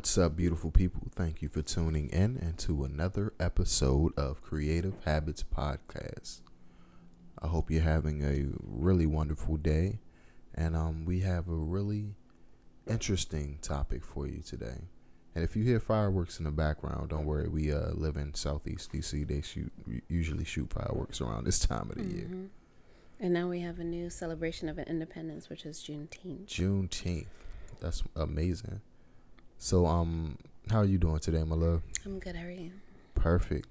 What's up, beautiful people? Thank you for tuning in into another episode of Creative Habits Podcast. I hope you're having a really wonderful day, and um, we have a really interesting topic for you today. And if you hear fireworks in the background, don't worry. We uh, live in Southeast DC. They shoot usually shoot fireworks around this time of the mm-hmm. year. And now we have a new celebration of independence, which is Juneteenth. Juneteenth. That's amazing. So, um, how are you doing today, my love? I'm good. How are you? Perfect.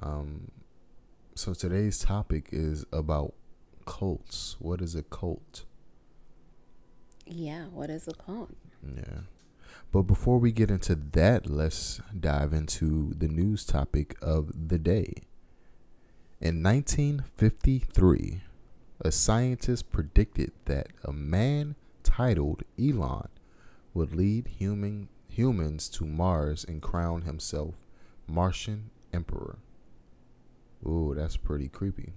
Um, so today's topic is about cults. What is a cult? Yeah, what is a cult? Yeah. But before we get into that, let's dive into the news topic of the day. In 1953, a scientist predicted that a man titled Elon would lead human humans to Mars and crown himself Martian Emperor. Ooh, that's pretty creepy.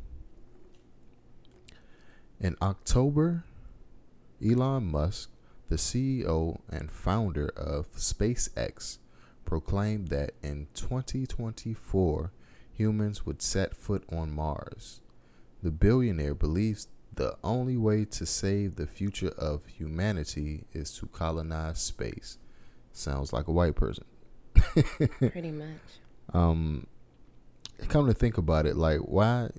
In October, Elon Musk, the CEO and founder of SpaceX, proclaimed that in 2024, humans would set foot on Mars. The billionaire believes the only way to save the future of humanity is to colonize space sounds like a white person. Pretty much. Um, come to think about it, like why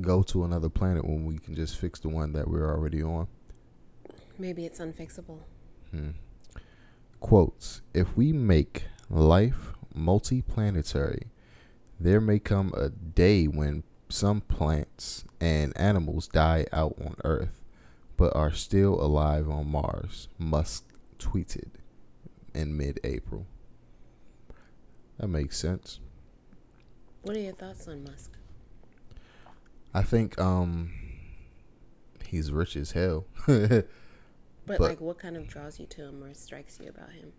go to another planet when we can just fix the one that we're already on? Maybe it's unfixable. Hmm. Quotes: If we make life multiplanetary, there may come a day when some plants and animals die out on Earth, but are still alive on Mars. Musk tweeted in mid-April. That makes sense. What are your thoughts on Musk? I think um he's rich as hell. but, but, like what kind of draws you to him or strikes you about him?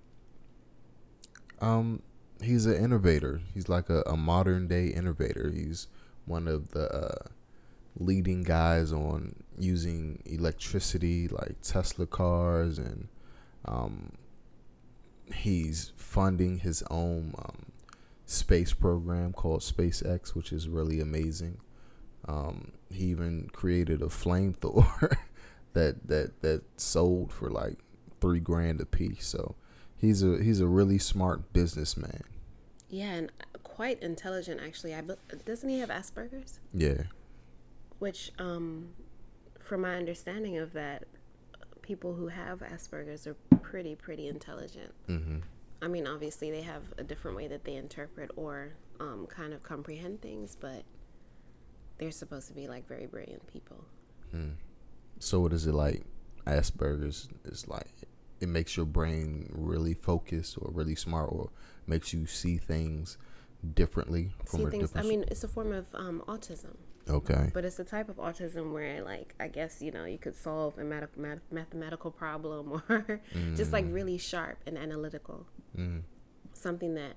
Um he's an innovator. He's like a, a modern day innovator. He's one of the uh, leading guys on using electricity like Tesla cars and um he's funding his own um, space program called SpaceX, which is really amazing. Um, he even created a flamethrower that that that sold for like three grand a piece. So he's a he's a really smart businessman. Yeah, and quite intelligent actually. I doesn't he have Asperger's? Yeah. Which, um, from my understanding of that, people who have Asperger's are pretty, pretty intelligent. Mm-hmm. I mean, obviously, they have a different way that they interpret or um, kind of comprehend things, but they're supposed to be like very brilliant people. Hmm. So, what is it like? Asperger's is like it makes your brain really focused or really smart or makes you see things differently from see things, I mean, it's a form of um, autism. Okay. But it's the type of autism where, like, I guess you know, you could solve a math- math- mathematical problem or mm. just like mm. really sharp and analytical. Mm. Something that,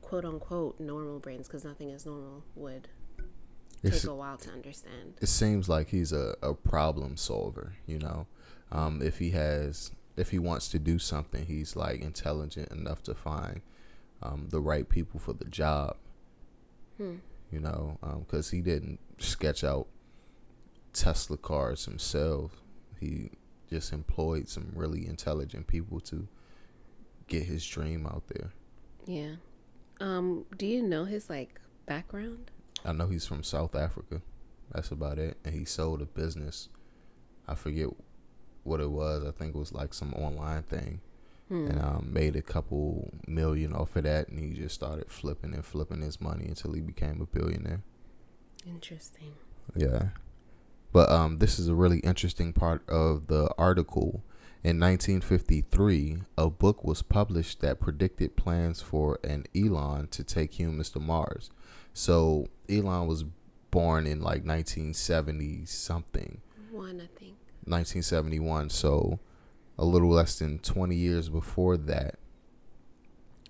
quote unquote, normal brains, because nothing is normal, would take it's, a while to understand. It seems like he's a, a problem solver. You know, um, if he has, if he wants to do something, he's like intelligent enough to find um, the right people for the job. Hmm you know, because um, he didn't sketch out Tesla cars himself. He just employed some really intelligent people to get his dream out there. Yeah. Um, do you know his like background? I know he's from South Africa. That's about it. And he sold a business. I forget what it was. I think it was like some online thing hmm. and um, made a couple million off of that. And he just started flipping and flipping his money until he became a billionaire. Interesting. Yeah, but um, this is a really interesting part of the article, In 1953, a book was published that predicted plans for an Elon to take humans to Mars. So Elon was born in like 1970 something. One, I think. 1971. So a little less than 20 years before that,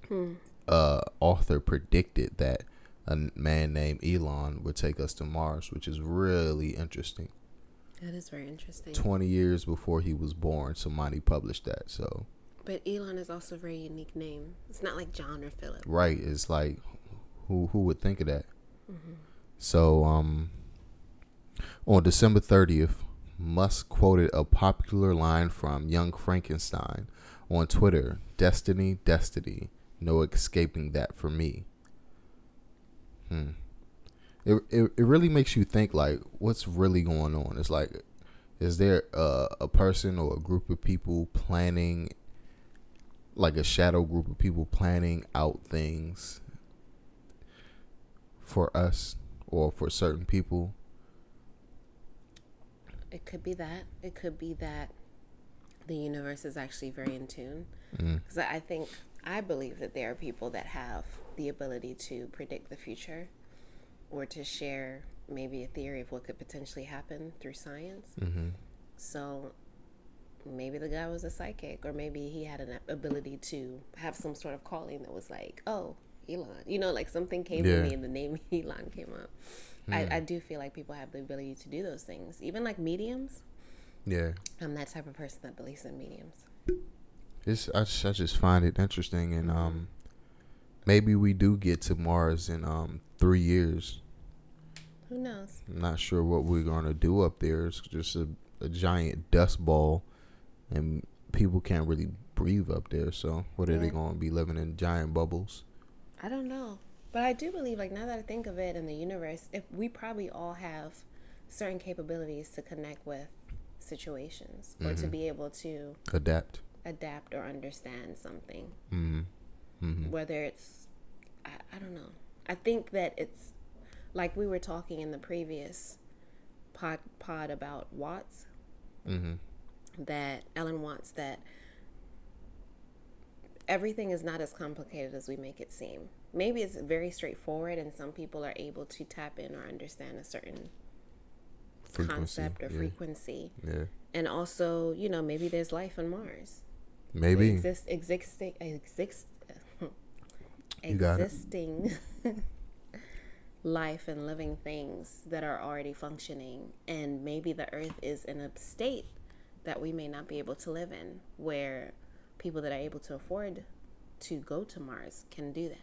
Hmm. uh, author predicted that a man named Elon would take us to Mars, which is really interesting. That is very interesting. 20 years before he was born, somebody published that. So, But Elon is also a very unique name. It's not like John or Philip. right, it's like who who would think of that? So, um on December 30th, Musk quoted a popular line from Young Frankenstein on Twitter, "Destiny, destiny, no escaping that for me." Hmm. It, it, it really makes you think like what's really going on. It's like is there a, a person or a group of people planning like a shadow group of people planning out things for us or for certain people It could be that. It could be that the universe is actually very in tune. Mm. Because I think, I believe that there are people that have the ability to predict the future or to share maybe a theory of what could potentially happen through science. mm-hmm. So maybe the guy was a psychic, or maybe he had an ability to have some sort of calling that was like, oh, Elon. You know, like something came Yeah. to me and the name Elon came up. I, I do feel like people have the ability to do those things. Even like mediums. yeah I'm that type of person that believes in mediums. it's I just, I just find it interesting and um maybe we do get to mars in um three years Who knows? i'm not sure what we're gonna do up there it's just a, a giant dust ball and people can't really breathe up there so what are they gonna be living in giant bubbles I don't know. But I do believe, like, now that I think of it in the universe, if we probably all have certain capabilities to connect with situations or to be able to adapt adapt or understand something. mm-hmm. Mm-hmm. Whether it's, I, I don't know. I think that it's like we were talking in the previous pod, pod about Watts, Mm-hmm. that Alan Watts, that everything is not as complicated as we make it seem. Maybe it's very straightforward, and some people are able to tap in or understand a certain concept or yeah. frequency. yeah And also, you know, maybe there's life on Mars. maybe exist, existing, exist, it. existing life and living things that are already functioning, and maybe the Earth is in a state that we may not be able to live in, where people that are able to afford to go to Mars can do that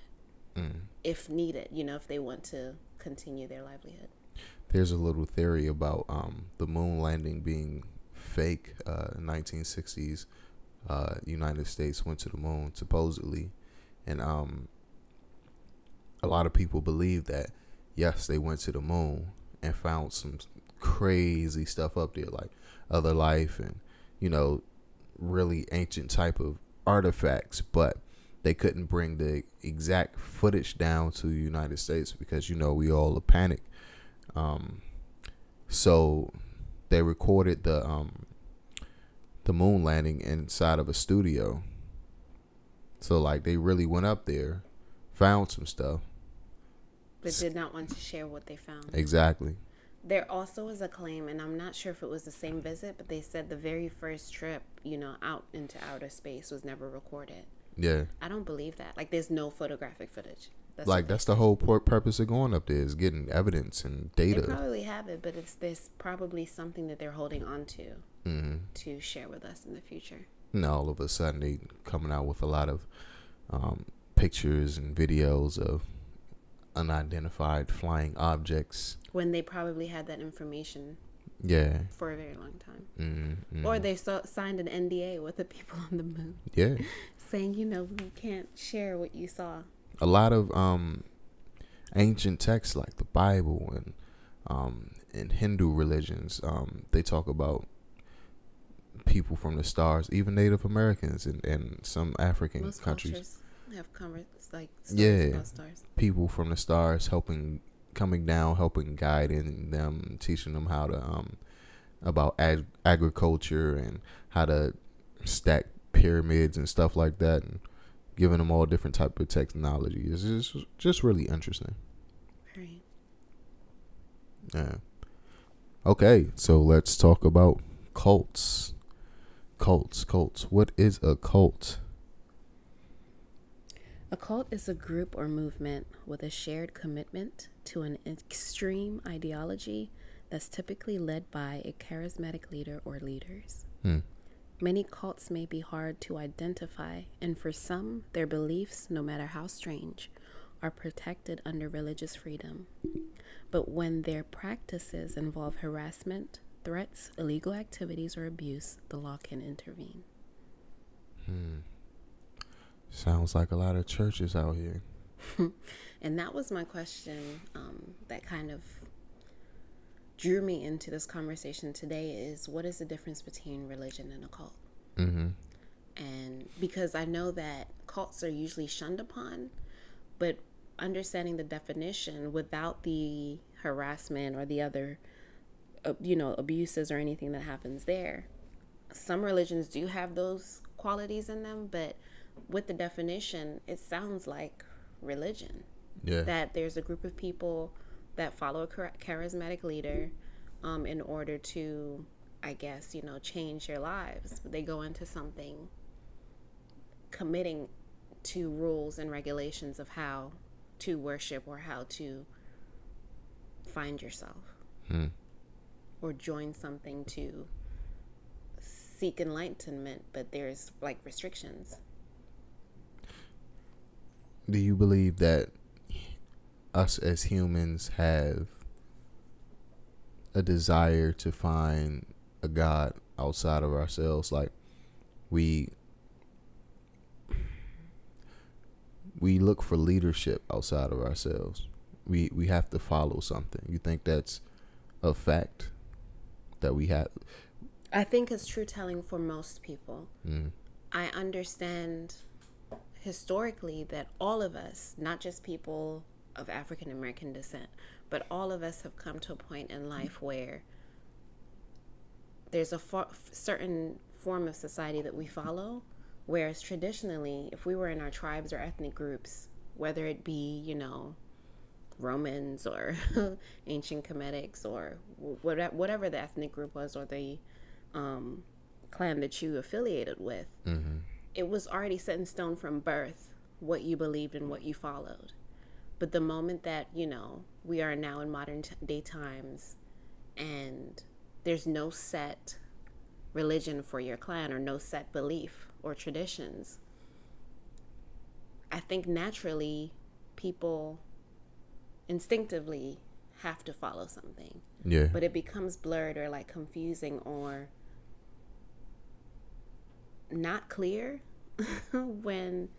Mm. if needed. You know, if they want to continue their livelihood. there's a little theory about um, the moon landing being fake. Uh, 1960s, uh, United States went to the moon supposedly, and um, a lot of people believe that yes, they went to the moon and found some crazy stuff up there, like other life and you know really ancient type of artifacts, but they couldn't bring the exact footage down to the United States because you know we all a panic. Um, so they recorded the um, the moon landing inside of a studio. So like they really went up there, found some stuff. But did not want to share what they found. Exactly. There also was a claim, and I'm not sure if it was the same visit, but they said the very first trip, you know, out into outer space was never recorded. Yeah. I don't believe that. Like, there's no photographic footage. That's like that's the whole pur- purpose of going up there is getting evidence and data. They probably have it, but it's this probably something that they're holding on to hmm to share with us in the future. Now all of a sudden they coming out with a lot of um, pictures and videos of unidentified flying objects. When they probably had that information Yeah. for a very long time. mm Or they so, signed an NDA with the people on the moon yeah. saying, you know, we can't share what you saw. a lot of um ancient texts like the Bible and um in Hindu religions um they talk about people from the stars even Native Americans and, and some African Most countries have convers like stories Yeah. stars. people from the stars helping coming down helping guiding them teaching them how to um about ag- agriculture and how to stack pyramids and stuff like that, and giving them all different type of technology. It's just just really interesting. Right. Yeah. Okay, so let's talk about cults. Cults, cults. What is a cult? A cult is a group or movement with a shared commitment to an extreme ideology that's typically led by a charismatic leader or leaders. Hmm. Many cults may be hard to identify, and for some, their beliefs, no matter how strange, are protected under religious freedom. But when their practices involve harassment, threats, illegal activities, or abuse, the law can intervene. Hmm. Sounds like a lot of churches out here. and that was my question um, that kind of drew me into this conversation today is what is the difference between religion and a cult? Mm-hmm. And because I know that cults are usually shunned upon, but understanding the definition without the harassment or the other, uh, you know, abuses or anything that happens there, some religions do have those qualities in them, but with the definition, it sounds like religion. Yeah. That there's a group of people that follow a charismatic leader um, in order to, I guess, you know, change their lives. They go into something committing to rules and regulations of how to worship or how to find yourself hmm. or join something to seek enlightenment, but there's like restrictions do you believe that us as humans have a desire to find a God outside of ourselves? Like we we look for leadership outside of ourselves. We we have to follow something. You think that's a fact that we have? I think it's true telling for most people. Mm. I understand historically that all of us, not just people of African American descent, but all of us have come to a point in life where there's a certain form of society that we follow. Whereas traditionally, if we were in our tribes or ethnic groups, whether it be, you know, Romans or ancient Kemetics or whatever the ethnic group was or the um, clan that you affiliated with, mm-hmm it was already set in stone from birth what you believed and what you followed. But the moment that, you know, we are now in modern t- day times and there's no set religion for your clan or no set belief or traditions, I think naturally people instinctively have to follow something. Yeah. But it becomes blurred or like confusing or not clear when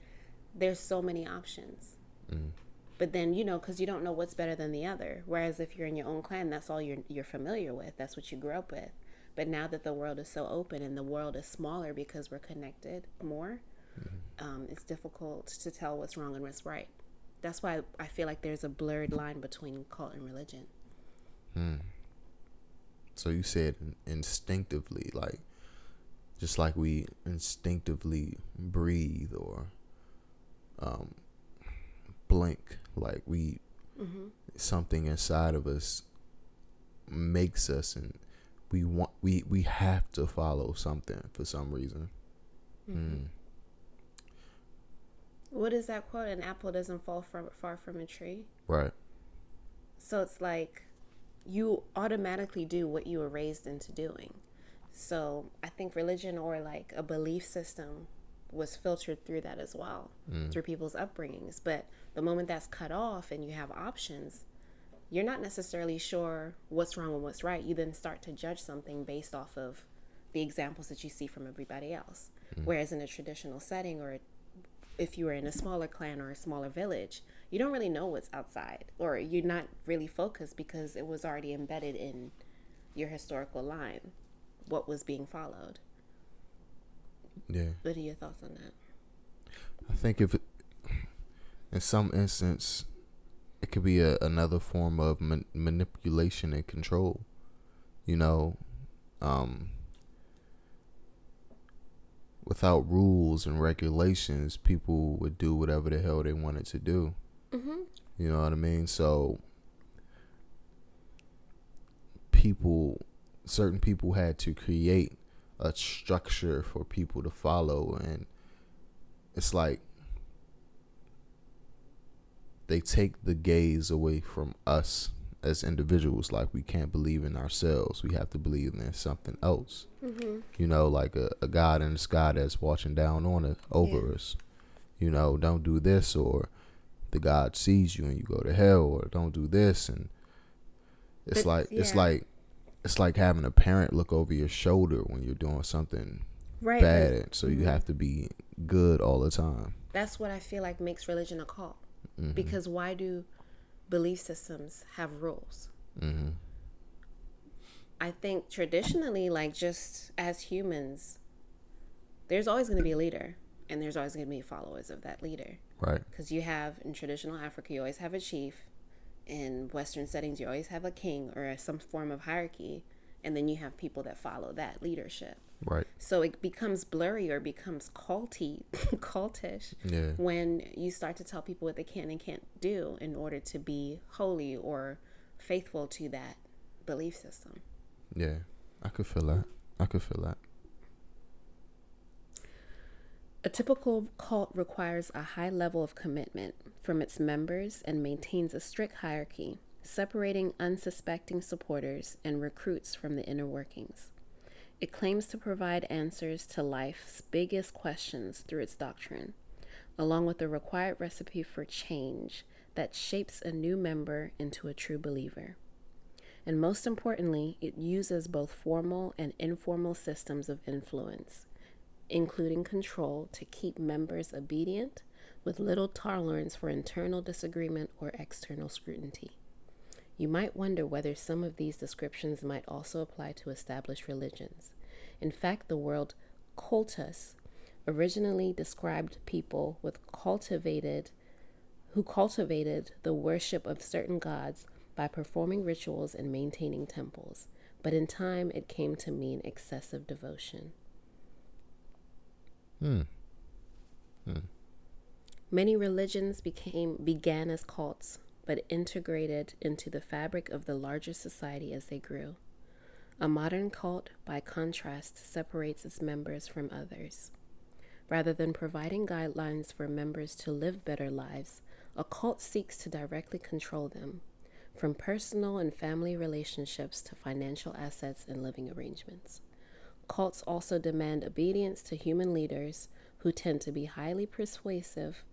there's so many options. Mm. But then you know, because you don't know what's better than the other. Whereas if you're in your own clan, that's all you're you're familiar with. That's what you grew up with. But now that the world is so open and the world is smaller because we're connected more, mm-hmm. um, it's difficult to tell what's wrong and what's right. That's why I feel like there's a blurred line between cult and religion. Hmm. So you said instinctively, like just like we instinctively breathe or um, blink, like we mm-hmm. something inside of us makes us, and we want we we have to follow something for some reason. Mm-hmm. Mm. What is that quote? An apple doesn't fall from, far from a tree. Right. So it's like you automatically do what you were raised into doing. So I think religion or like a belief system was filtered through that as well, mm. through people's upbringings. But the moment that's cut off and you have options, you're not necessarily sure what's wrong and what's right. You then start to judge something based off of the examples that you see from everybody else. Mm. Whereas in a traditional setting, or if you were in a smaller clan or a smaller village, you don't really know what's outside, or you're not really focused because it was already embedded in your historical line what was being followed. Yeah. What are your thoughts on that? I think if it, in some instance, it could be a, another form of man, manipulation and control. You know, um, without rules and regulations, people would do whatever the hell they wanted to do. Mm-hmm. You know what I mean? So people, certain people had to create a structure for people to follow, and it's like they take the gaze away from us as individuals. Like we can't believe in ourselves. We have to believe in something else. Mm-hmm. You know, like a, a God in the sky that's watching down on it over yeah. us. You know, don't do this or the God sees you and you go to hell or don't do this and it's but, like yeah. it's like it's like having a parent look over your shoulder when you're doing something right, bad. So you mm-hmm. have to be good all the time. That's what I feel like makes religion a cult. Mm-hmm. Because why do belief systems have rules? Mm-hmm. I think traditionally, like just as humans, there's always going to be a leader and there's always going to be followers of that leader. Right. Because you have in traditional Africa, you always have a chief. In Western settings, you always have a king or some form of hierarchy. And then you have people that follow that leadership. Right. So it becomes blurry or becomes culty, cultish yeah. when you start to tell people what they can and can't do in order to be holy or faithful to that belief system. Yeah, I could feel that. I could feel that. A typical cult requires a high level of commitment from its members and maintains a strict hierarchy, separating unsuspecting supporters and recruits from the inner workings. It claims to provide answers to life's biggest questions through its doctrine, along with the required recipe for change that shapes a new member into a true believer. And most importantly, it uses both formal and informal systems of influence, including control to keep members obedient with little tolerance for internal disagreement or external scrutiny. You might wonder whether some of these descriptions might also apply to established religions. In fact, the word cultus originally described people with cultivated who cultivated the worship of certain gods by performing rituals and maintaining temples, but in time it came to mean excessive devotion. Hmm. Hmm. Many religions became began as cults, but integrated into the fabric of the larger society as they grew. A modern cult, by contrast, separates its members from others. Rather than providing guidelines for members to live better lives, a cult seeks to directly control them, from personal and family relationships to financial assets and living arrangements. Cults also demand obedience to human leaders who tend to be highly persuasive,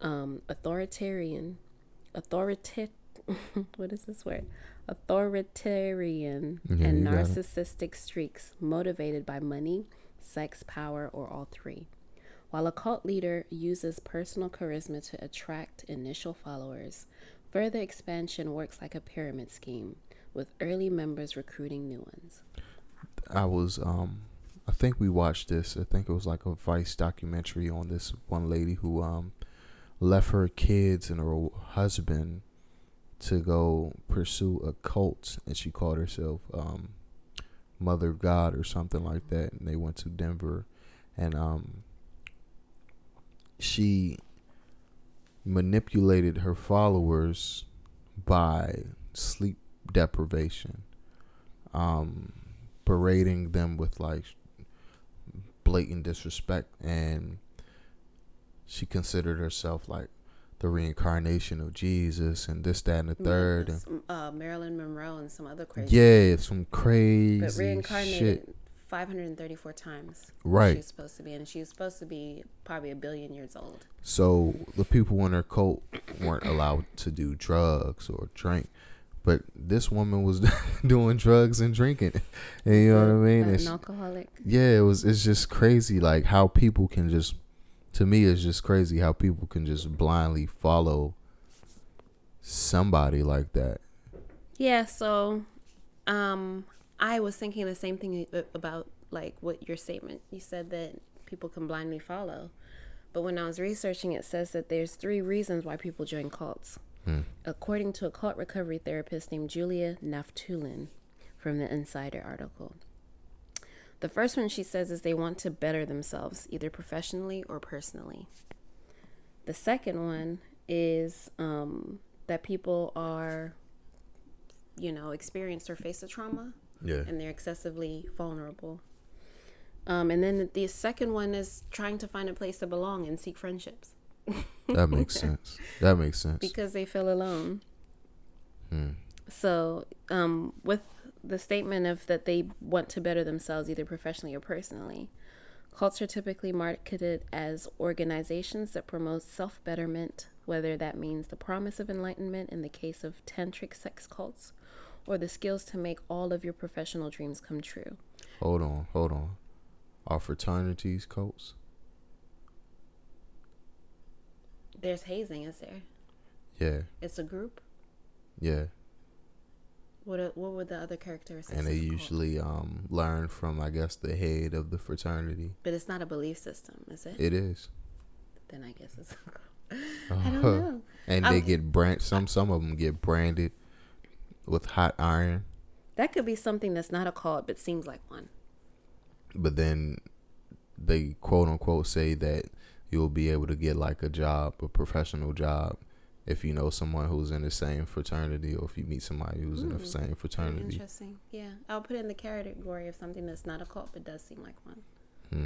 um, authoritarian, authoritative. what is this word? Authoritarian yeah, and narcissistic streaks motivated by money, sex, power, or all three. While a cult leader uses personal charisma to attract initial followers, Further expansion works like a pyramid scheme, with early members recruiting new ones. I was, um, I think we watched this. I think it was like a Vice documentary on this one lady who um, left her kids and her husband to go pursue a cult, and she called herself um, Mother God or something like that. And they went to Denver, and um, she manipulated her followers by sleep deprivation, um, berating them with like blatant disrespect, and she considered herself like the reincarnation of Jesus and this, that, and the third. and, uh, Marilyn Monroe and some other crazy. Yeah, some crazy. But reincarnated shit. 534 times. Right. She's supposed to be, and she's supposed to be probably a billion years old. So the people in her cult weren't allowed to do drugs or drink. But this woman was doing drugs and drinking. And you know what I mean? An it's, alcoholic. Yeah, it was it's just crazy like how people can just to me it's just crazy how people can just blindly follow somebody like that. Yeah, so um I was thinking the same thing about like what your statement. You said that people can blindly follow. But when I was researching, it says that there's three reasons why people join cults. Hmm. According to a cult recovery therapist named Julia Naftulin from the Insider article. The first one she says is they want to better themselves, either professionally or personally. The second one is um, that people are, you know, experienced or face a trauma. Yeah. And they're excessively vulnerable. Um, and then the second one is trying to find a place to belong and seek friendships. That makes sense. That makes sense. Because they feel alone. Hmm. So, um, with the statement of that they want to better themselves either professionally or personally, cults are typically marketed as organizations that promote self betterment, whether that means the promise of enlightenment in the case of tantric sex cults, or the skills to make all of your professional dreams come true. Hold on, hold on. Are fraternities cults? There's hazing, is there? Yeah. It's a group. Yeah. What are, what would the other characteristics? And they usually um, learn from, I guess, the head of the fraternity. But it's not a belief system, is it? It is. Then I guess it's. I don't know. and they get brand. Some some of them get branded with hot iron. That could be something that's not a cult, but seems like one. But then they quote unquote say that you'll be able to get like a job, a professional job, if you know someone who's in the same fraternity or if you meet somebody who's in the Mm. same fraternity. Interesting. Yeah, I'll put it in the category of something that's not a cult, but does seem like one. Hmm.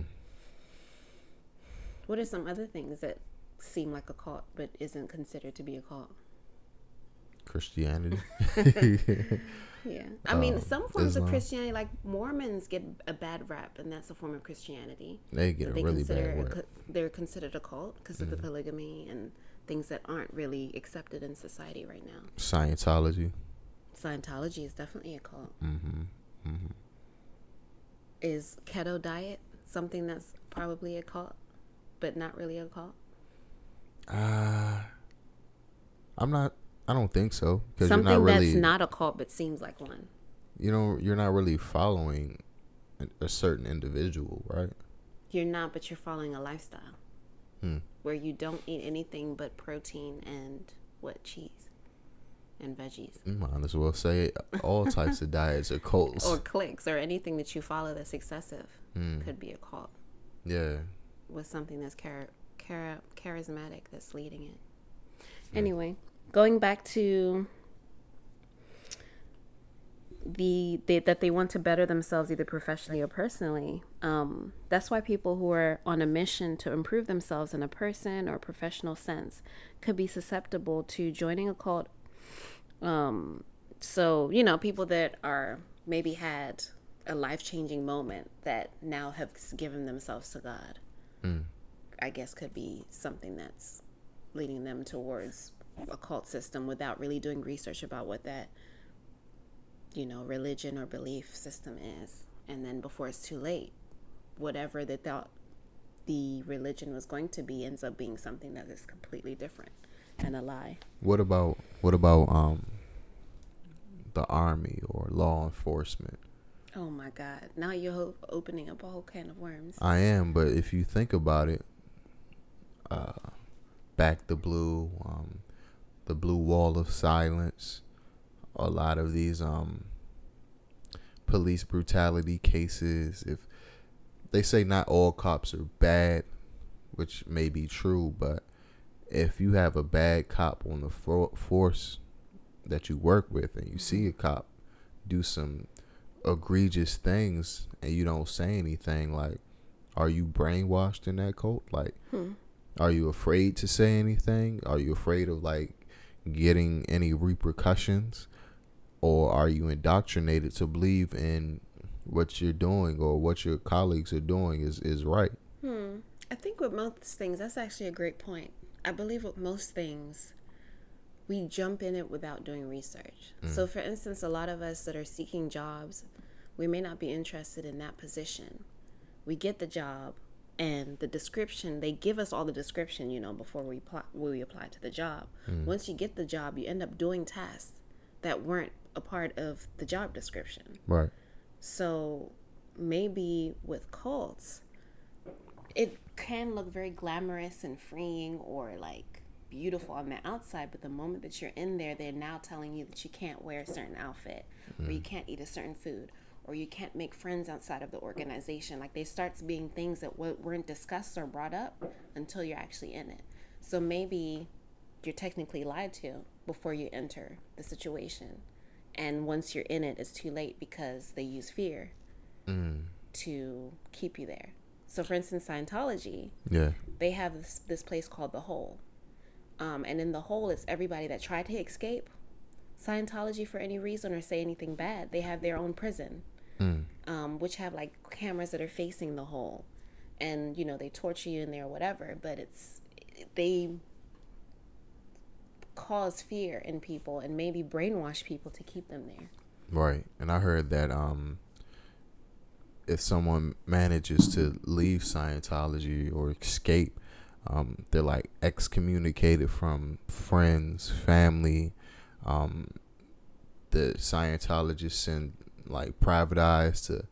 What are some other things that seem like a cult but isn't considered to be a cult? Christianity. Yeah, I mean, Um, some forms Islam. of Christianity, like Mormons, get a bad rap, and that's a form of Christianity. they get a they really bad rap. co- they're considered a cult because of the Mhm. polygamy and things that aren't really accepted in society right now. Scientology. Scientology is definitely a cult. Mm-hmm. Mm-hmm. Is keto diet something that's probably a cult, but not really a cult? Uh, I'm not. I don't think so because you're Something not really. that's not a cult but seems like one. you know, you're not really following a, certain individual, right? You're not, but you're following a lifestyle Hmm. where you don't eat anything but protein and what cheese and veggies You might as well say all types of diets are cults. or clicks or anything that you follow that's excessive Hmm. could be a cult Yeah. with something that's char- char- charismatic that's leading it. Anyway, going back to the they, that they want to better themselves either professionally or personally. Um, that's why people who are on a mission to improve themselves in a person or professional sense could be susceptible to joining a cult. Um, so you know, people that are maybe had a life changing moment that now have given themselves to God. Mm. I guess could be something that's leading them towards a cult system without really doing research about what that you know religion or belief system is. And then before it's too late whatever they thought the religion was going to be ends up being something that is completely different and a lie. What about what about um the army or law enforcement? oh my god. Now you're opening up a whole can of worms. I am, but if you think about it, uh, back the blue, um, the blue wall of silence, a lot of these um police brutality cases. If they say not all cops are bad, which may be true, but if you have a bad cop on the for- force that you work with, and you see a cop do some egregious things and you don't say anything like are you brainwashed in that cult like Hmm. are you afraid to say anything are you afraid of like getting any repercussions or are you indoctrinated to believe in what you're doing or what your colleagues are doing is is right Hmm. I think with most things, that's actually a great point. I believe with most things, we jump in it without doing research. So, for instance, a lot of us that are seeking jobs, we may not be interested in that position. We get the job, and the description they give us all the description, you know, before we apply, we apply to the job. Mm. Once you get the job, you end up doing tasks that weren't a part of the job description. right So maybe with cults, it can look very glamorous and freeing or like beautiful on the outside, but the moment that you're in there, they're now telling you that you can't wear a certain outfit or you mm. can't eat a certain food or you can't make friends outside of the organization. Like they starts being things that weren't discussed or brought up until you're actually in it. So maybe you're technically lied to before you enter the situation. And once you're in it, it's too late because they use fear mm. to keep you there. So, for instance, Scientology, yeah, they have this, this place called the Hole, um, and in the Hole, it's everybody that tried to escape Scientology for any reason or say anything bad. They have their own prison, mm. um, which have like cameras that are facing the Hole, and you know they torture you in there or whatever. But it's they cause fear in people and maybe brainwash people to keep them there. Right, and I heard that um if someone manages to leave Scientology or escape, um, they're like excommunicated from friends, family. Um, the Scientologists send like private eyes to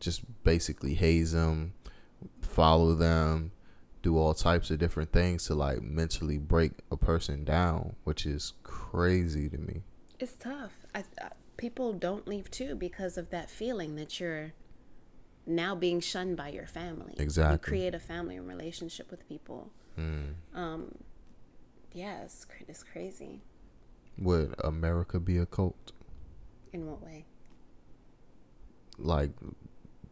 just basically haze them, follow them, do all types of different things to like mentally break a person down, which is crazy to me. It's tough. I, I, people don't leave too because of that feeling that you're now being shunned by your family. Exactly. You create a family and relationship with people. Mm. Um, yeah, it's, it's crazy. Would America be a cult? In what way? Like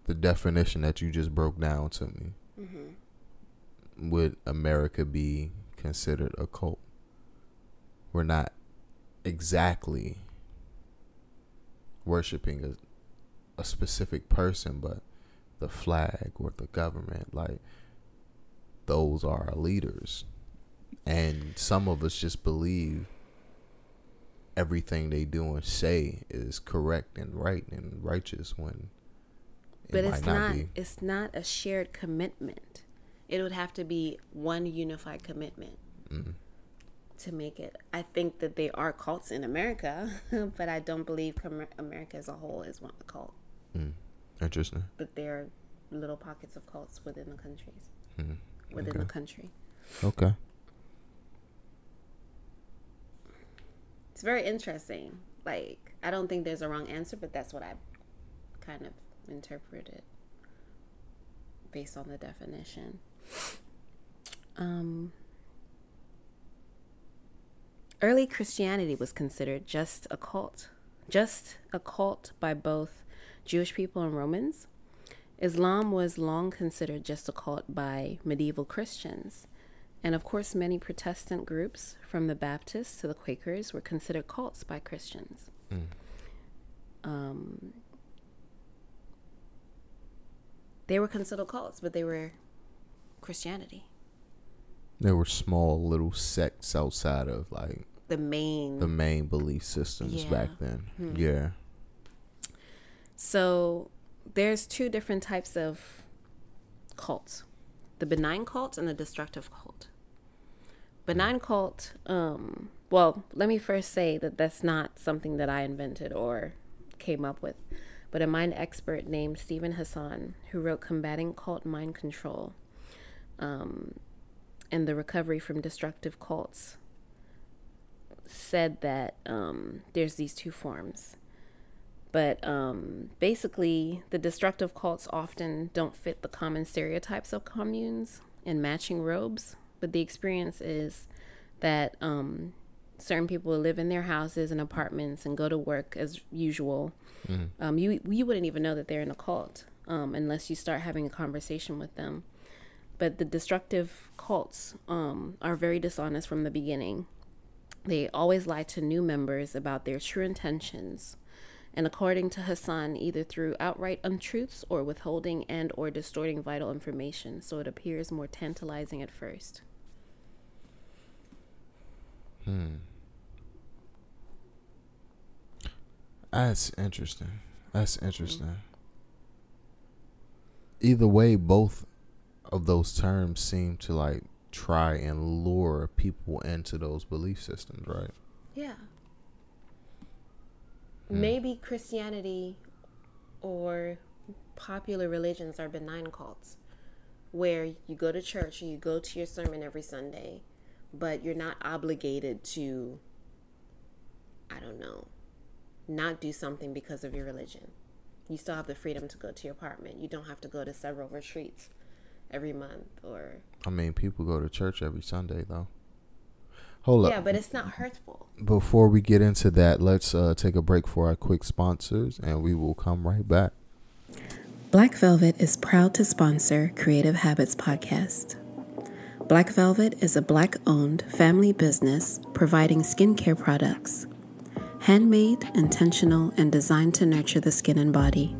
the definition that you just broke down to me. Mm-hmm. Would America be considered a cult? We're not exactly worshiping a, a specific person, but the flag or the government. Like those are our leaders. And some of us just believe everything they do and say is correct and right and righteous when it but it's not, not it's not a shared commitment it would have to be one unified commitment mm. to make it i think that they are cults in america but i don't believe america as a whole is one cult mm. Interesting. But there are little pockets of cults within the countries, mm-hmm. within okay. the country. Okay. It's very interesting. Like, I don't think there's a wrong answer, but that's what I kind of interpreted based on the definition. Um, early Christianity was considered just a cult, just a cult by both Jewish people and Romans. Islam was long considered just a cult by medieval Christians. And of course, many Protestant groups, from the Baptists to the Quakers, were considered cults by Christians. Mm. Um, they were considered cults, but they were Christianity. There were small little sects outside of like the main the main belief systems yeah. back then. Hmm. Yeah. So there's two different types of cults the benign cult and the destructive cult. Benign cult, um, well, let me first say that that's not something that I invented or came up with, but a mind expert named Steven Hassan, who wrote Combating Cult Mind Control um, and the Recovery from Destructive Cults, said that um, there's these two forms but um, basically, the destructive cults often don't fit the common stereotypes of communes and matching robes. But the experience is that um, certain people live in their houses and apartments and go to work as usual. Mm-hmm. Um, you you wouldn't even know that they're in a cult um, unless you start having a conversation with them. But the destructive cults um, are very dishonest from the beginning. They always lie to new members about their true intentions and according to Hassan, either through outright untruths or withholding and or distorting vital information, so it appears more tantalizing at first. Hmm. That's interesting. That's interesting. Mm-hmm. Either way, both of those terms seem to like try and lure people into those belief systems, right? Yeah. Mm. Maybe Christianity or popular religions are benign cults where you go to church and you go to your sermon every Sunday, but you're not obligated to, I don't know, not do something because of your religion. You still have the freedom to go to your apartment. You don't have to go to several retreats every month or. I mean, people go to church every Sunday though. Hold up. Yeah, but it's not hurtful. Before we get into that, let's uh, take a break for our quick sponsors, and we will come right back. Black Velvet is proud to sponsor Creative Habits Podcast. Black Velvet is a black owned family business providing skincare products. Handmade, intentional, and designed to nurture the skin and body.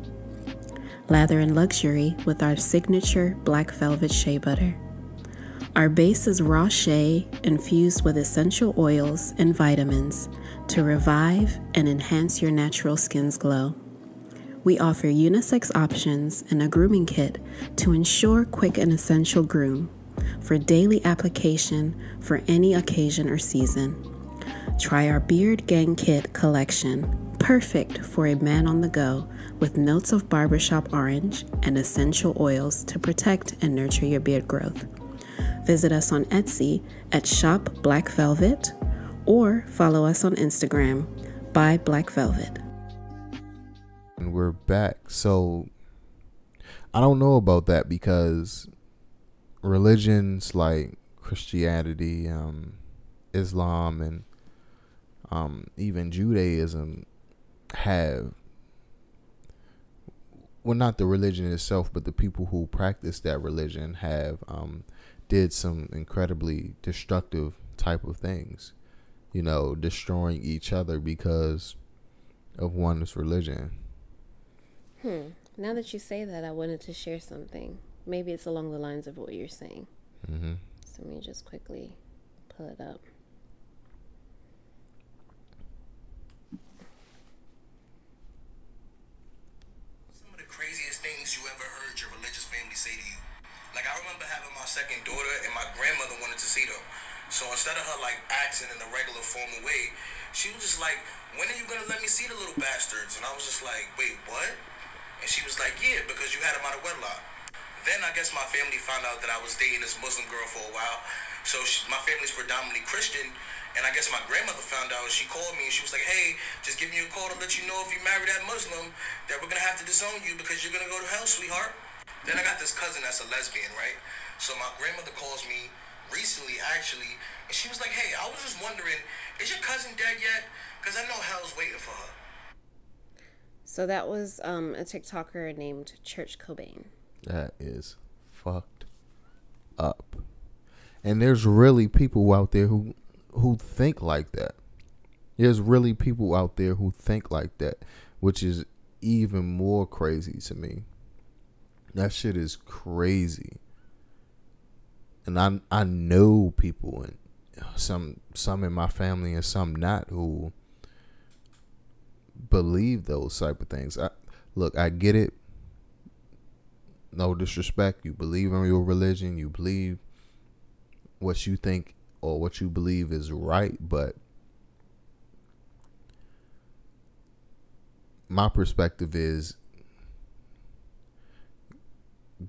Lather in luxury with our signature black velvet shea butter. Our base is raw shea infused with essential oils and vitamins to revive and enhance your natural skin's glow. We offer unisex options and a grooming kit to ensure quick and essential groom for daily application for any occasion or season. Try our Beard Gang Kit collection, perfect for a man on the go with notes of barbershop orange and essential oils to protect and nurture your beard growth. Visit us on Etsy at Shop Black Velvet or follow us on Instagram by Black Velvet. And we're back. So I don't know about that because religions like Christianity, um, Islam, and um, even Judaism have well not the religion itself but the people who practice that religion have um, did some incredibly destructive type of things you know destroying each other because of one's religion. Hmm. Now that you say that i wanted to share something maybe it's along the lines of what you're saying mm-hmm. so let me just quickly pull it up Some of the craziest things you ever heard your religious family say to you. Like I remember having my second daughter, and my grandmother wanted to see them. So instead of her like acting in the regular formal way, she was just like, "When are you gonna let me see the little bastards?" And I was just like, "Wait, what?" And she was like, "Yeah, because you had them out of wedlock." Then I guess my family found out that I was dating this Muslim girl for a while. So she, my family's predominantly Christian, and I guess my grandmother found out. She called me and she was like, "Hey, just giving you a call to let you know if you marry that Muslim, that we're gonna have to disown you because you're gonna go to hell, sweetheart." Then I got this cousin that's a lesbian, right? So my grandmother calls me recently, actually, and she was like, "Hey, I was just wondering, is your cousin dead yet? Because I know hell's waiting for her." So that was um, a TikToker named Church Cobain. That is fucked up. And there's really people out there who who think like that. There's really people out there who think like that, which is even more crazy to me. That shit is crazy and I I know people and some some in my family and some not who believe those type of things. I look, I get it. No disrespect. You believe in your religion. You believe what you think or what you believe is right, but my perspective is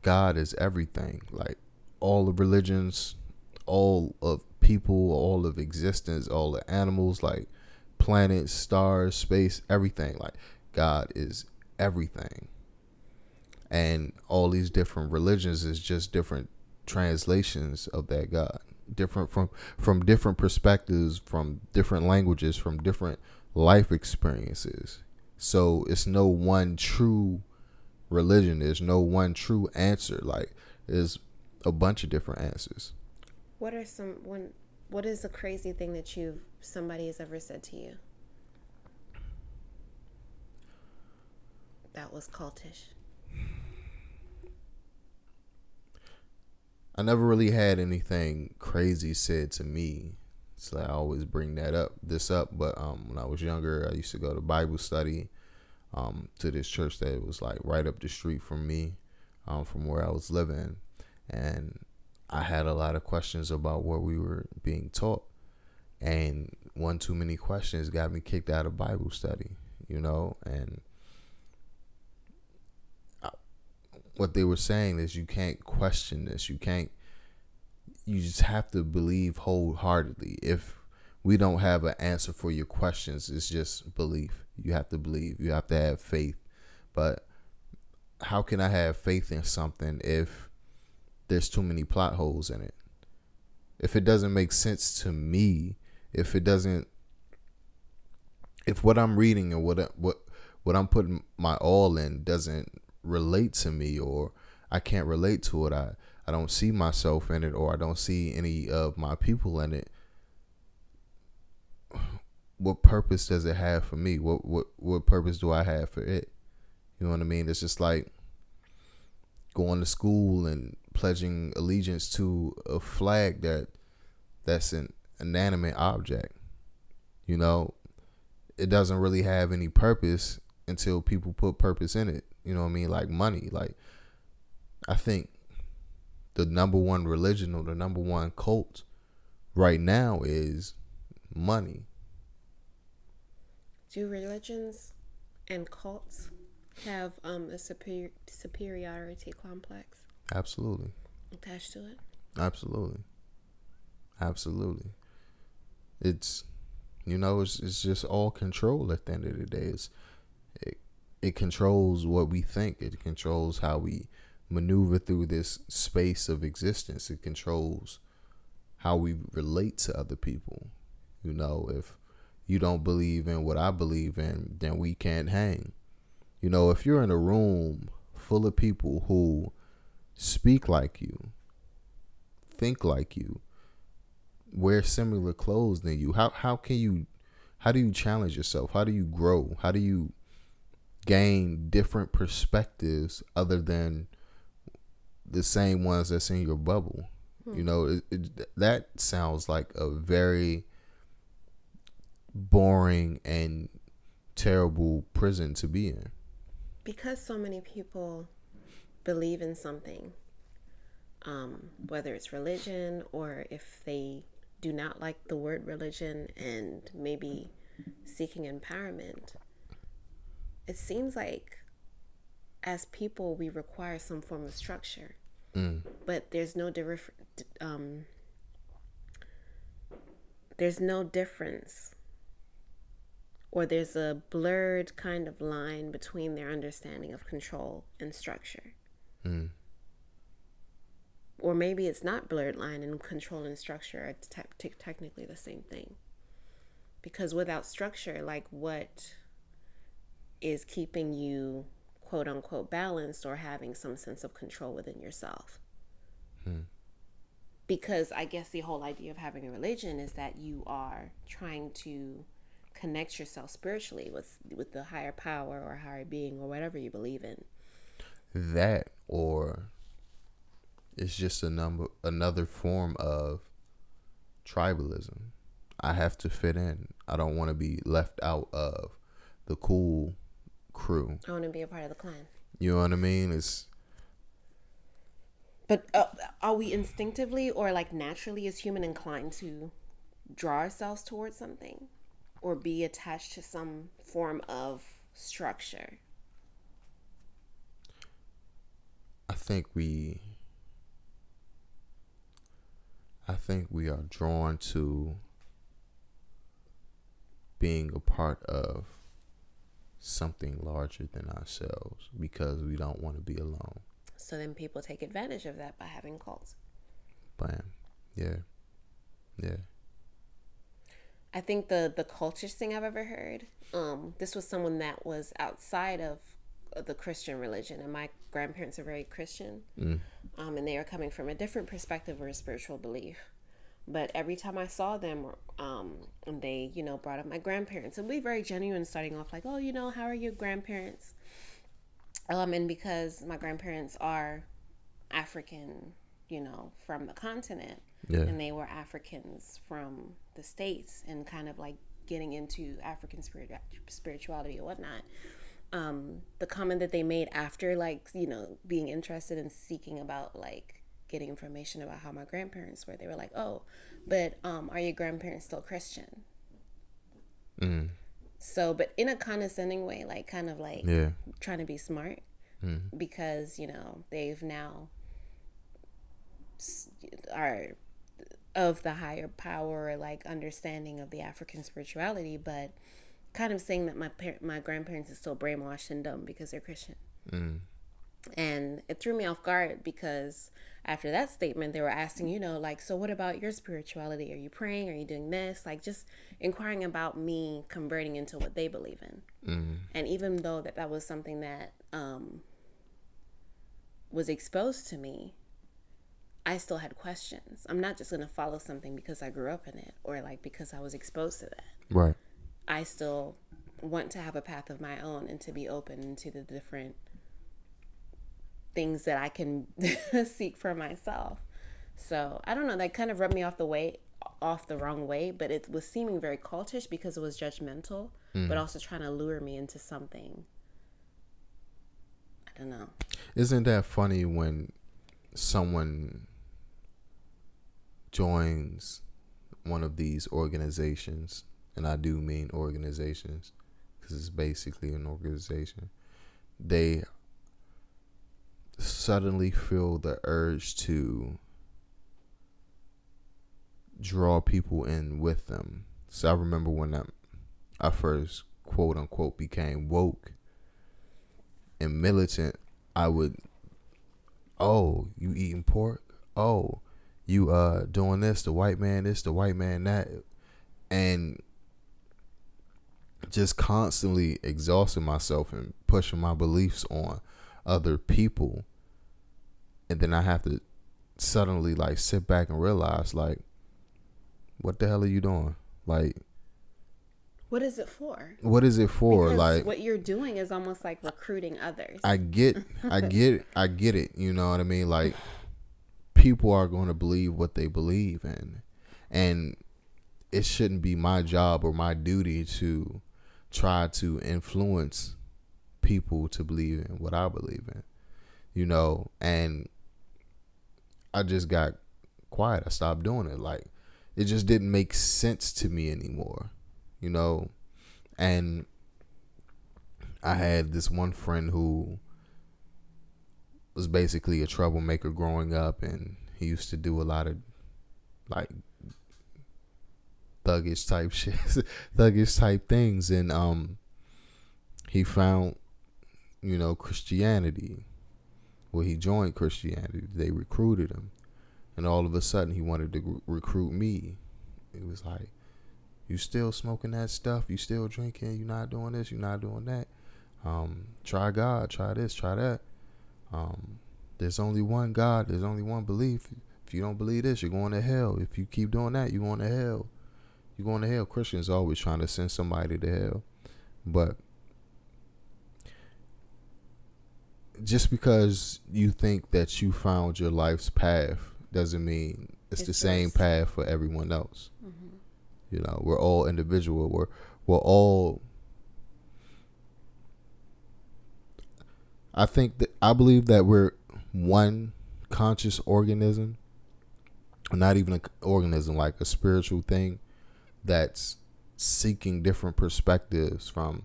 God is everything. Like all of religions, all of people, all of existence, all the animals, like planets, stars, space, everything. Like God is everything. And all these different religions is just different translations of that God. Different from from different perspectives, from different languages, from different life experiences. So it's no one true religion. There's no one true answer. Like there's a bunch of different answers. What are some one? What is a crazy thing that you've somebody has ever said to you? That was cultish. I never really had anything crazy said to me. So I always bring that up, this up. But um, when I was younger, I used to go to Bible study um, to this church that was like right up the street from me, um, from where I was living and I had a lot of questions about what we were being taught. And one too many questions got me kicked out of Bible study, you know, and what they were saying is you can't question this. You can't you just have to believe wholeheartedly. If we don't have an answer for your questions, it's just belief. You have to believe. You have to have faith. But how can I have faith in something if there's too many plot holes in it? If it doesn't make sense to me, if it doesn't if what I'm reading and what what what I'm putting my all in doesn't relate to me or I can't relate to it, I I don't see myself in it or I don't see any of my people in it. What purpose does it have for me? What what what purpose do I have for it? You know what I mean? It's just like going to school and pledging allegiance to a flag that that's an inanimate object. You know, it doesn't really have any purpose until people put purpose in it. You know what I mean? Like money. Like I think the number one religion or the number one cult right now is money. Do religions and cults have um, a superior superiority complex Absolutely. attached to it? Absolutely. Absolutely. It's you know, it's it's just all control at the end of the day. It's it, controls what we think. It controls how we maneuver through this space of existence. It controls how we relate to other people. You know, if you don't believe in what I believe in, then we can't hang. You know, if you're in a room full of people who speak like you, think like you, wear similar clothes than you, how how can you how do you challenge yourself? How do you grow? How do you gain different perspectives other than the same ones that's in your bubble? You know, it, it, that sounds like a very boring and terrible prison to be in. because so many people believe in something, um, whether it's religion or if they do not like the word religion and maybe seeking empowerment, it seems like as people we require some form of structure, but there's no different. Um, there's no difference or there's a blurred kind of line between their understanding of control and structure. Or maybe it's not blurred line and control and structure are te- te- technically the same thing. Because without structure, like what is keeping you quote unquote balanced or having some sense of control within yourself? Hmm. Because I guess the whole idea of having a religion is that you are trying to connect yourself spiritually with with the higher power or higher being or whatever you believe in. that or it's just a number another form of tribalism. I have to fit in. I don't want to be left out of the cool crew. I want to be a part of the clan. You know what I mean? It's But uh, are we instinctively or like naturally as human inclined to draw ourselves towards something or be attached to some form of structure? I think we I think we are drawn to being a part of something larger than ourselves because we don't want to be alone. So then people take advantage of that by having cults. Bam. Yeah. Yeah. I think the the cultist thing I've ever heard. Um, this was someone that was outside of the Christian religion, and my grandparents are very Christian, um, and they are coming from a different perspective or a spiritual belief. But every time I saw them, um, and they, you know, brought up my grandparents, and we very genuine, starting off like, oh, you know, how are your grandparents? Um, and because my grandparents are African, you know, from the continent, Yeah. and they were Africans from the states, and kind of like getting into African spirit, spirituality and whatnot. Um, the comment that they made after, like, you know, being interested in seeking about like getting information about how my grandparents were, they were like, "Oh, but um, are your grandparents still Christian?" Mm. So, but in a condescending way, like kind of like Yeah. trying to be smart mm. because you know they've now are of the higher power like understanding of the African spirituality, but kind of saying that my par- my grandparents are still brainwashed and dumb because they're Christian. Mm. And it threw me off guard because after that statement, they were asking, you know, like, so what about your spirituality? Are you praying? Are you doing this? Like, just inquiring about me converting into what they believe in. Mm-hmm. And even though that that was something that um, was exposed to me, I still had questions. I'm not just going to follow something because I grew up in it or like because I was exposed to that. Right. I still want to have a path of my own and to be open to the different things that I can seek for myself. So I don't know. That kind of rubbed me off the way, off the wrong way. But it was seeming very cultish because it was judgmental, mm. but also trying to lure me into something. I don't know. Isn't that funny when someone joins one of these organizations, and I do mean organizations because it's basically an organization. They suddenly feel the urge to draw people in with them. So I remember when I, I first quote unquote became woke and militant, I would, oh, you eating pork? Oh, you uh doing this, the white man this, the white man that, and just constantly exhausting myself and pushing my beliefs on other people and then I have to suddenly like sit back and realize like what the hell are you doing? Like what is it for? What is it for? Because like what you're doing is almost like recruiting others. I get I get I get it, you know what I mean? Like people are going to believe what they believe in. And it shouldn't be my job or my duty to try to influence people to believe in what I believe in. You know, and I just got quiet. I stopped doing it. Like it just didn't make sense to me anymore. You know? And I had this one friend who was basically a troublemaker growing up and he used to do a lot of like thuggish type shit thuggish type things and um he found you know Christianity well, he joined Christianity. They recruited him, and all of a sudden, he wanted to re- recruit me. It was like, "You still smoking that stuff? You still drinking? You not doing this? You not doing that? Um, try God. Try this. Try that. Um, there's only one God. There's only one belief. If you don't believe this, you're going to hell. If you keep doing that, you're going to hell. You're going to hell. Christians always trying to send somebody to hell, but just because you think that you found your life's path doesn't mean it's, it's the same path for everyone else. Mm-hmm. You know, we're all individual. We're we're all. I think that I believe that we're one conscious organism, not even an organism, like a spiritual thing that's seeking different perspectives from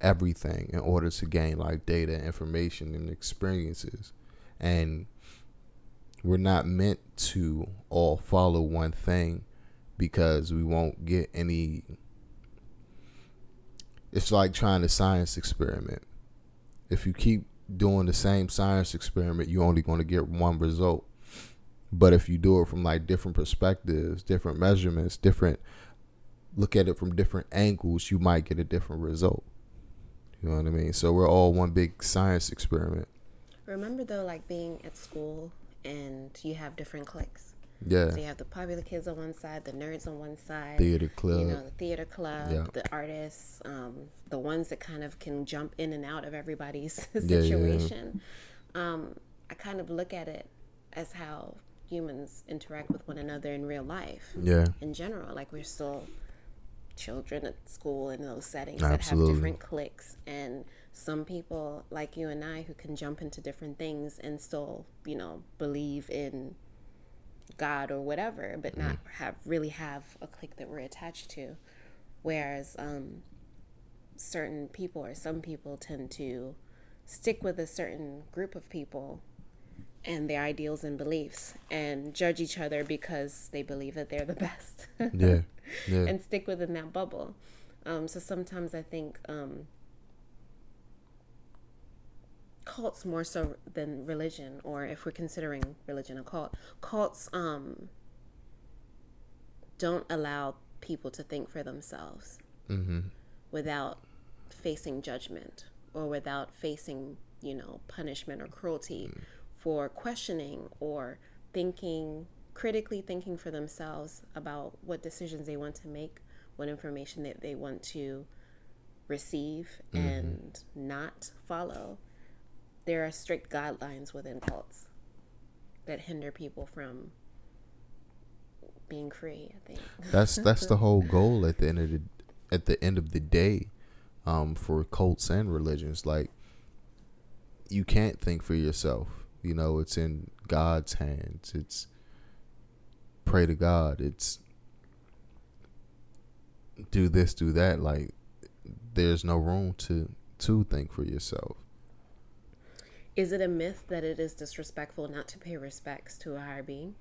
everything in order to gain like data, information, and experiences. And we're not meant to all follow one thing because we won't get any. It's like trying a science experiment. If you keep doing the same science experiment, you're only going to get one result. But if you do it from like different perspectives, different measurements, different look at it from different angles, you might get a different result. You know what I mean? So we're all one big science experiment. Remember though, like being at school and you have different cliques. Yeah. So you have the popular kids on one side, the nerds on one side, theater club, you know, the theater club, yeah. the artists, um, the ones that kind of can jump in and out of everybody's situation. Yeah, yeah. Um, I kind of look at it as how humans interact with one another in real life. Yeah. In general, like we're still children at school in those settings Absolutely. that have different cliques and some people like you and I who can jump into different things and still, you know, believe in God or whatever, but not mm. have really have a clique that we're attached to. Whereas um, certain people or some people tend to stick with a certain group of people and their ideals and beliefs and judge each other because they believe that they're the best. yeah. yeah. And stick within that bubble. Um, so sometimes I think um, cults more so than religion, or if we're considering religion a cult, cults um, don't allow people to think for themselves Mm-hmm. without facing judgment or without facing, you know, punishment or cruelty for questioning or thinking critically thinking for themselves about what decisions they want to make, what information that they want to receive and not follow. There are strict guidelines within cults that hinder people from being free, I think. That's that's the whole goal at the end of the at the end of the day, um, for cults and religions. Like you can't think for yourself. You know, it's in God's hands. It's pray to God. It's do this, do that. Like there's no room to to think for yourself. Is it a myth that it is disrespectful not to pay respects to a higher being?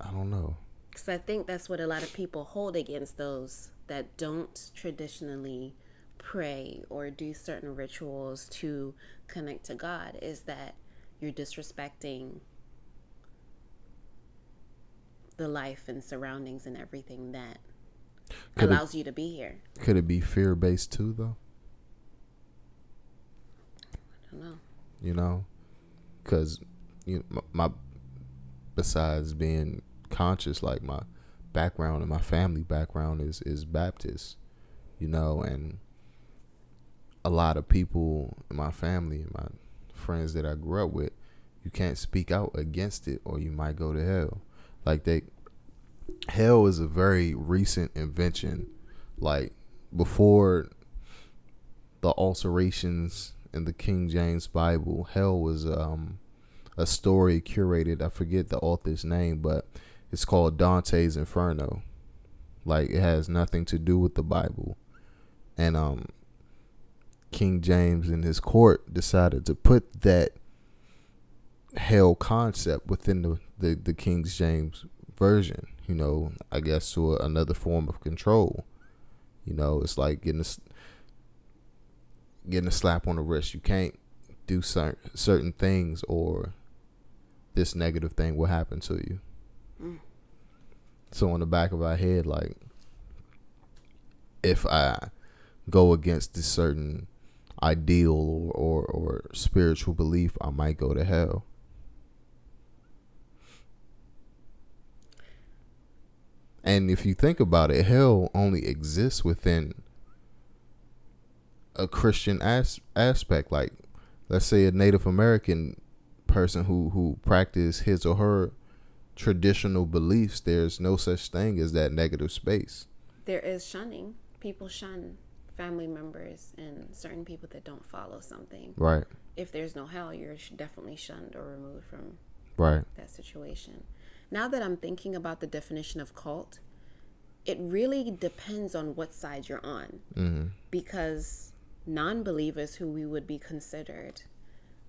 I don't know. Because I think that's what a lot of people hold against those that don't traditionally pray or do certain rituals to connect to God is that you're disrespecting the life and surroundings and everything that Could it- allows you to be here. Could it be fear based too, though? I don't know. you know because you know, my, my besides being conscious like my background and my family background is is baptist you know and a lot of people in my family and my friends that i grew up with you can't speak out against it or you might go to hell like they hell is a very recent invention like before the alterations in the King James Bible. Hell was um, a story curated. I forget the author's name, but it's called Dante's Inferno. Like it has nothing to do with the Bible, and um, King James and his court decided to put that hell concept within the the, the King James version. You know, I guess to a, another form of control. You know, it's like getting a, getting a slap on the wrist. You can't do certain certain things, or this negative thing will happen to you. Mm. So on the back of our head, like if I go against this certain ideal or, or, or spiritual belief, I might go to hell. And if you think about it, hell only exists within a Christian as- aspect. Like, let's say a Native American person who who practice his or her traditional beliefs. There's no such thing as that negative space. There is shunning. People shun family members and certain people that don't follow something. Right. If there's no hell, you're sh- definitely shunned or removed from Right. that situation. Now that I'm thinking about the definition of cult, it really depends on what side you're on. Mm-hmm. Because non believers who we would be considered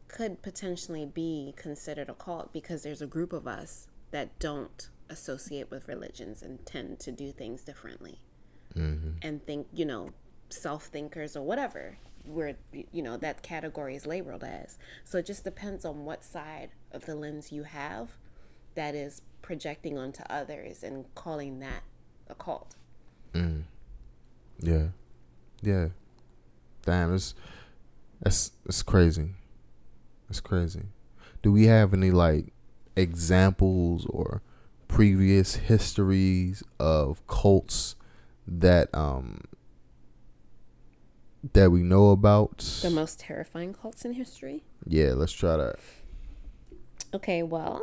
could potentially be considered a cult because there's a group of us that don't associate with religions and tend to do things differently and think, you know, self thinkers or whatever where you know that category is labeled as. So it just depends on what side of the lens you have that is projecting onto others and calling that a cult. Yeah. Yeah. Damn, it's that's it's crazy. It's crazy. Do we have any like examples or previous histories of cults that um that we know about? The most terrifying cults in history? Yeah, let's try that. Okay, well,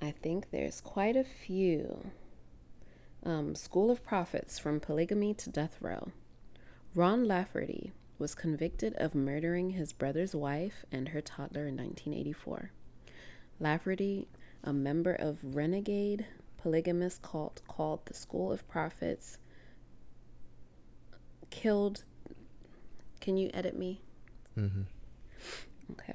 I think there's quite a few. Um, School of Prophets from polygamy to death row. Ron Lafferty was convicted of murdering his brother's wife and her toddler in 1984. Lafferty, a member of renegade polygamous cult called the School of Prophets, killed. Can you edit me? Mm-hmm. Okay.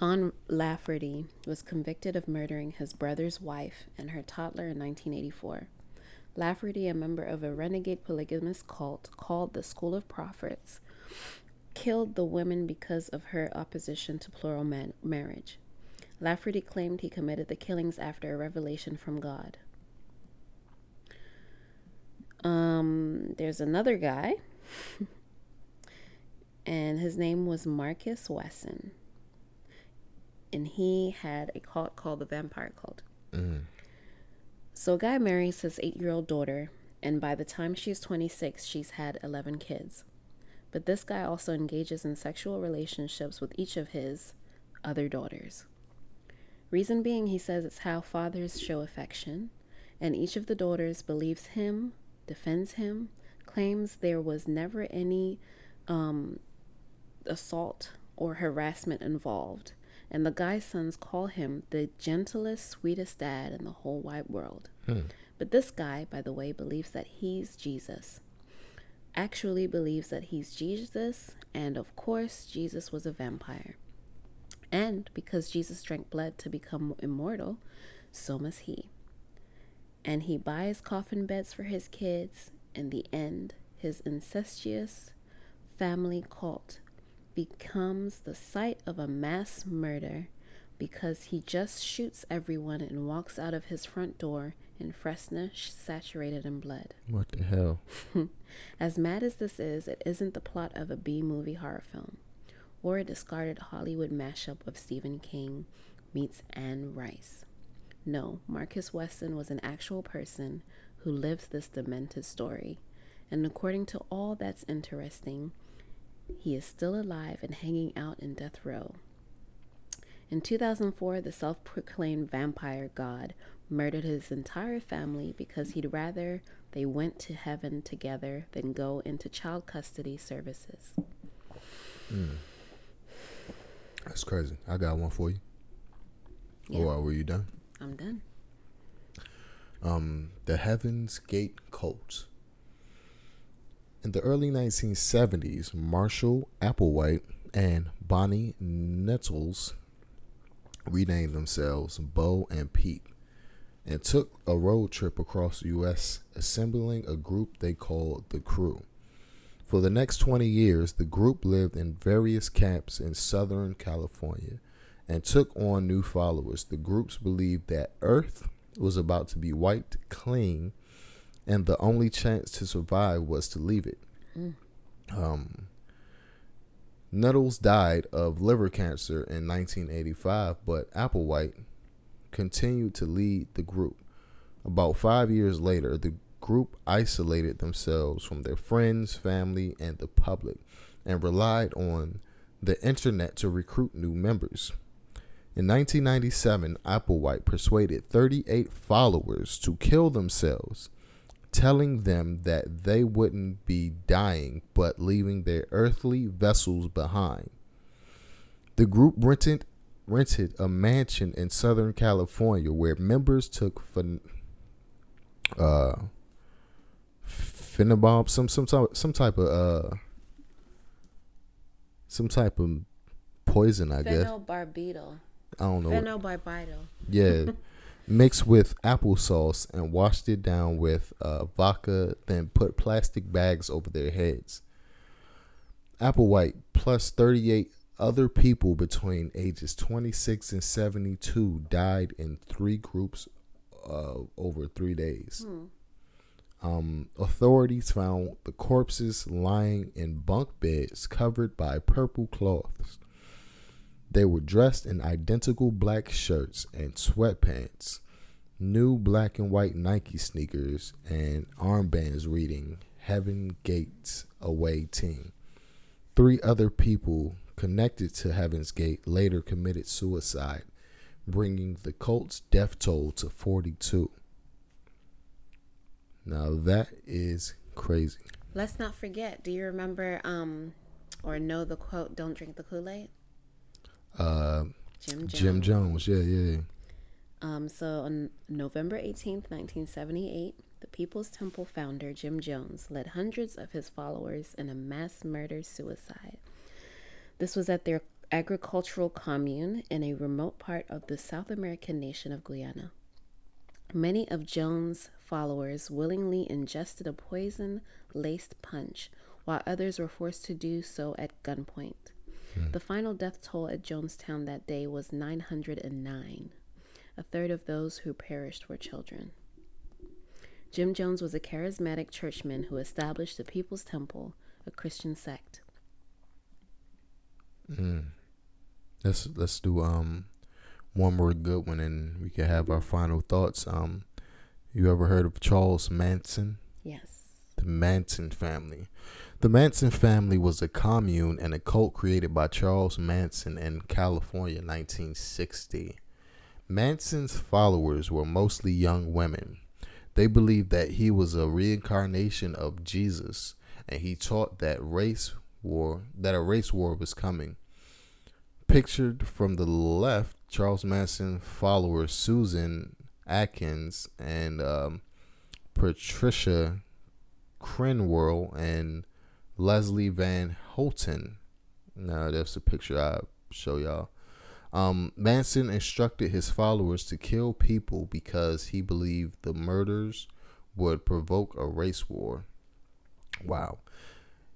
Lon Lafferty was convicted of murdering his brother's wife and her toddler in 1984. Lafferty, a member of a renegade polygamous cult called the School of Prophets, killed the women because of her opposition to plural man- marriage. Lafferty claimed he committed the killings after a revelation from God. Um, there's another guy, and his name was Marcus Wesson. And he had a cult called the Vampire Cult. So, a guy marries his eight year old daughter, and by the time she's 26, she's had 11 kids. But this guy also engages in sexual relationships with each of his other daughters. Reason being, he says it's how fathers show affection, and each of the daughters believes him, defends him, claims there was never any um, assault or harassment involved, and the guy's sons call him the gentlest, sweetest dad in the whole wide world. But this guy, by the way, believes that he's Jesus. Actually believes that he's Jesus, and of course, Jesus was a vampire. And because Jesus drank blood to become immortal, so must he. And he buys coffin beds for his kids. In the end, his incestuous family cult becomes the site of a mass murder because he just shoots everyone and walks out of his front door in Fresno saturated in blood. What the hell? As mad as this is, it isn't the plot of a B movie horror film or a discarded Hollywood mashup of Stephen King meets Anne Rice. No, Marcus Wesson was an actual person who lived this demented story, and according to all that's interesting, he is still alive and hanging out in death row. In 2004, the self proclaimed vampire god murdered his entire family because he'd rather they went to heaven together than go into child custody services. Hmm. That's crazy. I got one for you. Yeah. Or were you done? I'm done. um, the Heaven's Gate cult. In the early 1970s, Marshall Applewhite and Bonnie Nettles renamed themselves Bo and Peep and took a road trip across the U.S., assembling a group they called the Crew. For the next 20 years, the group lived in various camps in Southern California and took on new followers. The groups believed that Earth was about to be wiped clean, and the only chance to survive was to leave it. Um, Nettles died of liver cancer in 1985, but Applewhite continued to lead the group. About five years later, the group isolated themselves from their friends, family, and the public and relied on the internet to recruit new members. In 1997, Applewhite persuaded 38 followers to kill themselves, telling them that they wouldn't be dying but leaving their earthly vessels behind. The group rented rented a mansion in Southern California where members took phen- uh some some type some type of uh some type of poison I guess. I don't know. Yeah. Mixed with applesauce and washed it down with uh, vodka then put plastic bags over their heads. Applewhite plus 38 other people between ages 26 and 72 died in three groups uh, over three days. Um, authorities found the corpses lying in bunk beds covered by purple cloths. They were dressed in identical black shirts and sweatpants, new black and white Nike sneakers, and armbands reading Heaven Gates Away Team. Three other people connected to Heaven's Gate later committed suicide, bringing the cult's death toll to 42. Now that is crazy. Let's not forget. Do you remember um or know the quote "Don't drink the Kool Aid"? Uh, Jim Jones. Jim Jones, yeah, yeah. Um, so on November 18th, 1978, the People's Temple founder Jim Jones led hundreds of his followers in a mass murder suicide. This was at their agricultural commune in a remote part of the South American nation of Guyana. Many of Jones' followers willingly ingested a poison laced punch, while others were forced to do so at gunpoint. The final death toll at Jonestown that day was 909. A third of those who perished were children. Jim Jones was a charismatic churchman who established the People's Temple, a Christian sect. Mm. Let's let's do um one more good one, and we can have our final thoughts. Um, you ever heard of Charles Manson? Yes. The Manson family. The Manson family was a commune and a cult created by Charles Manson in California in 1960. Manson's followers were mostly young women. They believed that he was a reincarnation of Jesus, and he taught that race war that a race war was coming. Pictured from the left, Charles Manson follower Susan Atkins and um, Patricia Crenwell and Leslie Van Houten. Now that's a picture I show y'all. Um, Manson instructed his followers to kill people because he believed the murders would provoke a race war. Wow.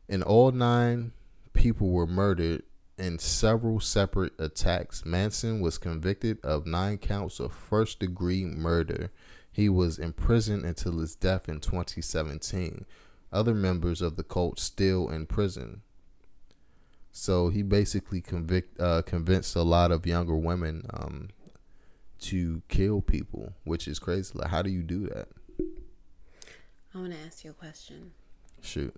And all nine people were murdered in several separate attacks. Manson was convicted of nine counts of first degree murder. He was imprisoned until his death in 2017. Other members of the cult still in prison. So he basically convict uh, convinced a lot of younger women um, to kill people, which is crazy. Like, how do you do that? I want to ask you a question. Shoot.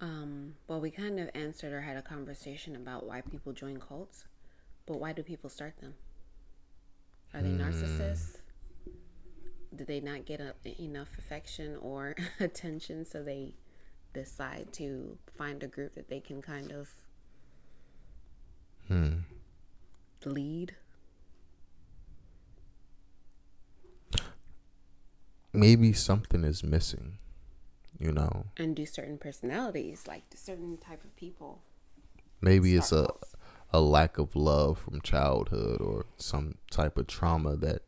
Um, well, we kind of answered or had a conversation about why people join cults, but why do people start them? Are they narcissists? Did they not get a, enough affection or attention, so they decide to find a group that they can kind of hmm. lead? Maybe something is missing. You know, and do certain personalities like certain type of people maybe it's a a lack of love from childhood or some type of trauma that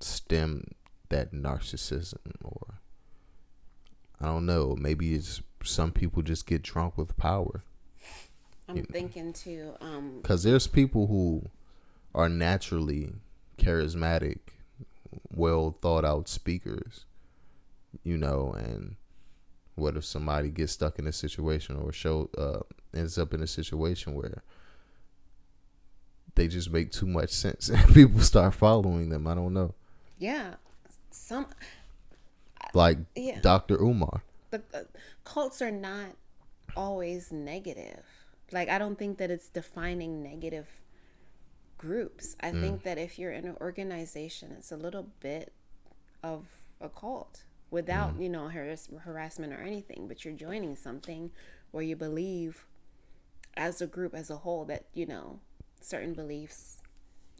stemmed that narcissism or I don't know. Maybe it's some people just get drunk with power. i'm thinking too um Because there's people who are naturally charismatic, well thought out speakers, you know, and what if somebody gets stuck in a situation or show uh, ends up in a situation where they just make too much sense and people start following them? I don't know. yeah some Like Yeah. Dr. Umar. the uh, cults are not always negative. Like I don't think that it's defining negative groups. I think that if you're in an organization, it's a little bit of a cult without, you know, harass- harassment or anything, but you're joining something where you believe as a group as a whole that, you know, certain beliefs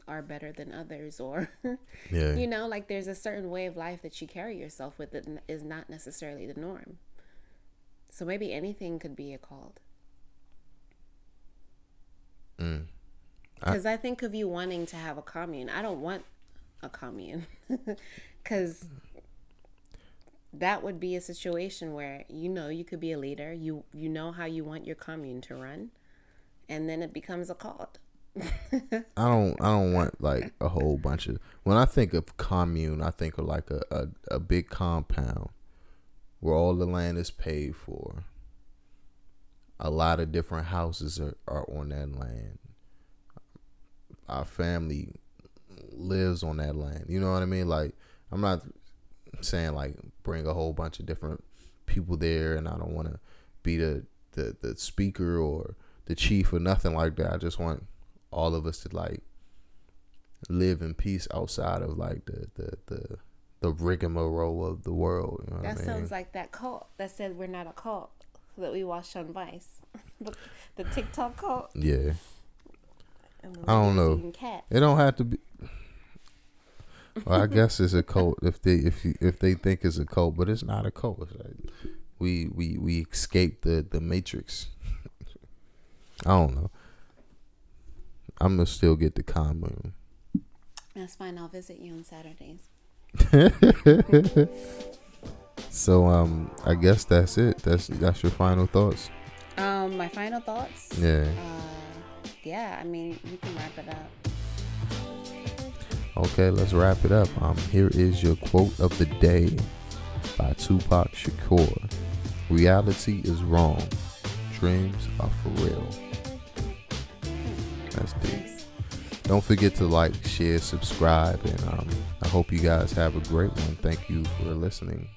are better than others or Yeah. you know like there's a certain way of life that you carry yourself with that is not necessarily the norm. So maybe anything could be a cult. Mm. because I, think of you wanting to have a commune. I don't want a commune. Because that would be a situation where you know you could be a leader. You you know how you want your commune to run. And then it becomes a cult I don't I don't want like a whole bunch of when I think of commune, I think of like a, a, a big compound where all the land is paid for. A lot of different houses are, are on that land. Our family lives on that land. You know what I mean? Like I'm not saying like bring a whole bunch of different people there and I don't want to be the, the the speaker or the chief or nothing like that. I just want all of us to like live in peace outside of like the the the, the rigmarole of the world. You know what that I mean? sounds like that cult that said we're not a cult that we watched on vice the, the tiktok cult yeah. I don't know. cat. It don't have to be. Well, I guess it's a cult if they if you, if they think it's a cult, but it's not a cult. It's like we we we escaped the the matrix. I don't know. I'm gonna still get the commune. That's fine. I'll visit you on Saturdays. so um, I guess that's it. That's that's your final thoughts. Um, my final thoughts. Yeah. Uh, yeah. I mean, you can wrap it up. Okay, let's wrap it up. Um, here is your quote of the day by Tupac Shakur. Reality is wrong. Dreams are for real. That's deep. Don't forget to like, share, subscribe, and um, I hope you guys have a great one. Thank you for listening.